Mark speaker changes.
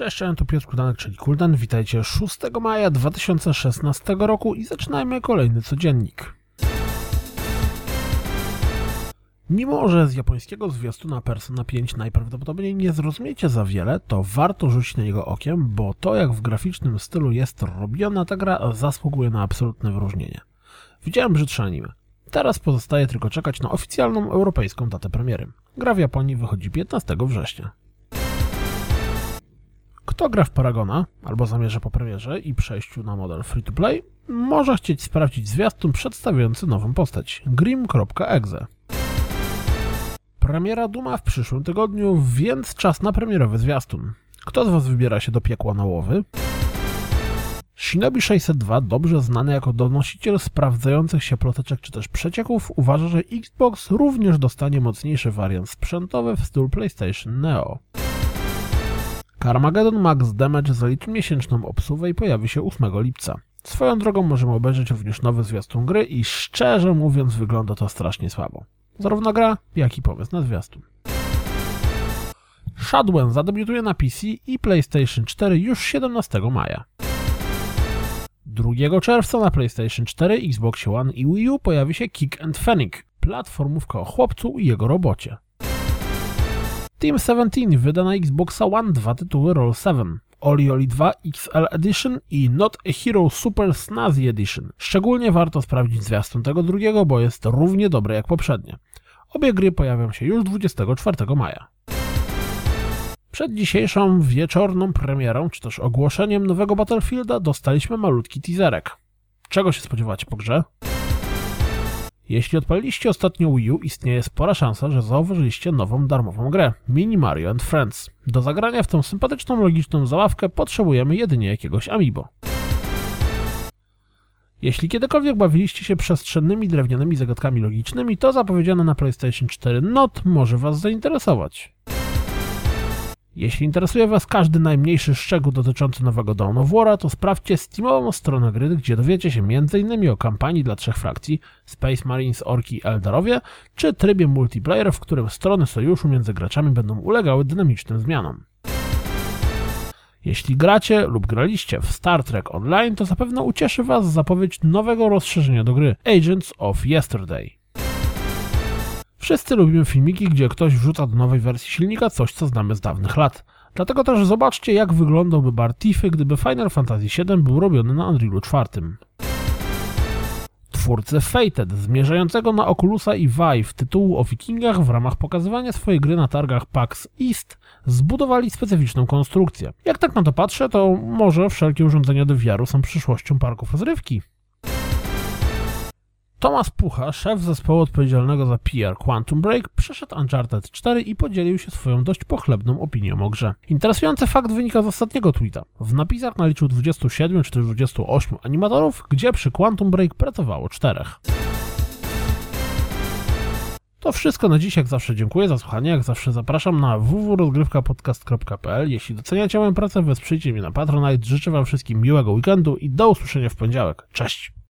Speaker 1: Cześć, cześć, to Piotr Kuldanek, czyli Kuldan. Witajcie 6 maja 2016 roku i zaczynajmy kolejny codziennik. Mimo, że z japońskiego zwiastuna Persona 5 najprawdopodobniej nie zrozumiecie za wiele, to warto rzucić na niego okiem, bo to jak w graficznym stylu jest robiona ta gra zasługuje na absolutne wyróżnienie. Widziałem brzydsze anime. Teraz pozostaje tylko czekać na oficjalną europejską datę premiery. Gra w Japonii wychodzi 15 września. Kto gra w Paragona, albo zamierza po premierze i przejściu na model free-to-play, może chcieć sprawdzić zwiastun przedstawiający nową postać grim.exe. Premiera Duma w przyszłym tygodniu, więc czas na premierowy zwiastun. Kto z Was wybiera się do piekła na łowy? Shinobi 602, dobrze znany jako donosiciel sprawdzających się ploteczek czy też przecieków, uważa, że Xbox również dostanie mocniejszy wariant sprzętowy w stylu PlayStation Neo. Carmageddon Max Damage zaliczy miesięczną obsługę i pojawi się 8 lipca. Swoją drogą możemy obejrzeć również nowy zwiastun gry i szczerze mówiąc wygląda to strasznie słabo. Zarówno gra, jak i pomysł na zwiastun. Shadwen zadebiutuje na PC i PlayStation 4 już 17 maja. 2 czerwca na PlayStation 4, Xbox One i Wii U pojawi się Kick and Fenix, platformówka o chłopcu i jego robocie. Team 17 wyda na Xboxa One dwa tytuły Roll 7. Oli Oli 2 XL Edition i Not a Hero Super Snazzy Edition. Szczególnie warto sprawdzić zwiastun tego drugiego, bo jest równie dobre jak poprzednie. Obie gry pojawią się już 24 maja. Przed dzisiejszą wieczorną premierą, czy też ogłoszeniem nowego Battlefielda dostaliśmy malutki teaserek. Czego się spodziewacie po grze? Jeśli odpaliliście ostatnio Wii U, istnieje spora szansa, że zauważyliście nową darmową grę Mini Mario and Friends. Do zagrania w tą sympatyczną, logiczną zabawkę potrzebujemy jedynie jakiegoś amiibo. Jeśli kiedykolwiek bawiliście się przestrzennymi drewnianymi zagadkami logicznymi, to zapowiedziane na PlayStation 4 NOT może Was zainteresować. Jeśli interesuje Was każdy najmniejszy szczegół dotyczący nowego Dawn of War'a, to sprawdźcie Steamową stronę gry, gdzie dowiecie się m.in. o kampanii dla trzech frakcji Space Marines, Orki i Eldarowie, czy trybie multiplayer, w którym strony sojuszu między graczami będą ulegały dynamicznym zmianom. Jeśli gracie lub graliście w Star Trek Online, to zapewne ucieszy Was zapowiedź nowego rozszerzenia do gry Agents of Yesterday. Wszyscy lubimy filmiki, gdzie ktoś wrzuca do nowej wersji silnika coś, co znamy z dawnych lat. Dlatego też zobaczcie, jak wyglądałby bar Tiffy, gdyby Final Fantasy VII był robiony na Unrealu 4. Twórcy Fated, zmierzającego na Oculusa i Vive tytułu o wikingach w ramach pokazywania swojej gry na targach PAX East, zbudowali specyficzną konstrukcję. Jak tak na to patrzę, to może wszelkie urządzenia do wiaru są przyszłością parków rozrywki. Tomasz Pucha, szef zespołu odpowiedzialnego za PR Quantum Break, przeszedł Uncharted 4 i podzielił się swoją dość pochlebną opinią o grze. Interesujący fakt wynika z ostatniego tweeta. W napisach naliczył 27 czy 28 animatorów, gdzie przy Quantum Break pracowało czterech. To wszystko na dziś, jak zawsze dziękuję za słuchanie, jak zawsze zapraszam na www.rozgrywkapodcast.pl Jeśli doceniacie moją pracę, wesprzyjcie mnie na Patronite, życzę wam wszystkim miłego weekendu i do usłyszenia w poniedziałek. Cześć!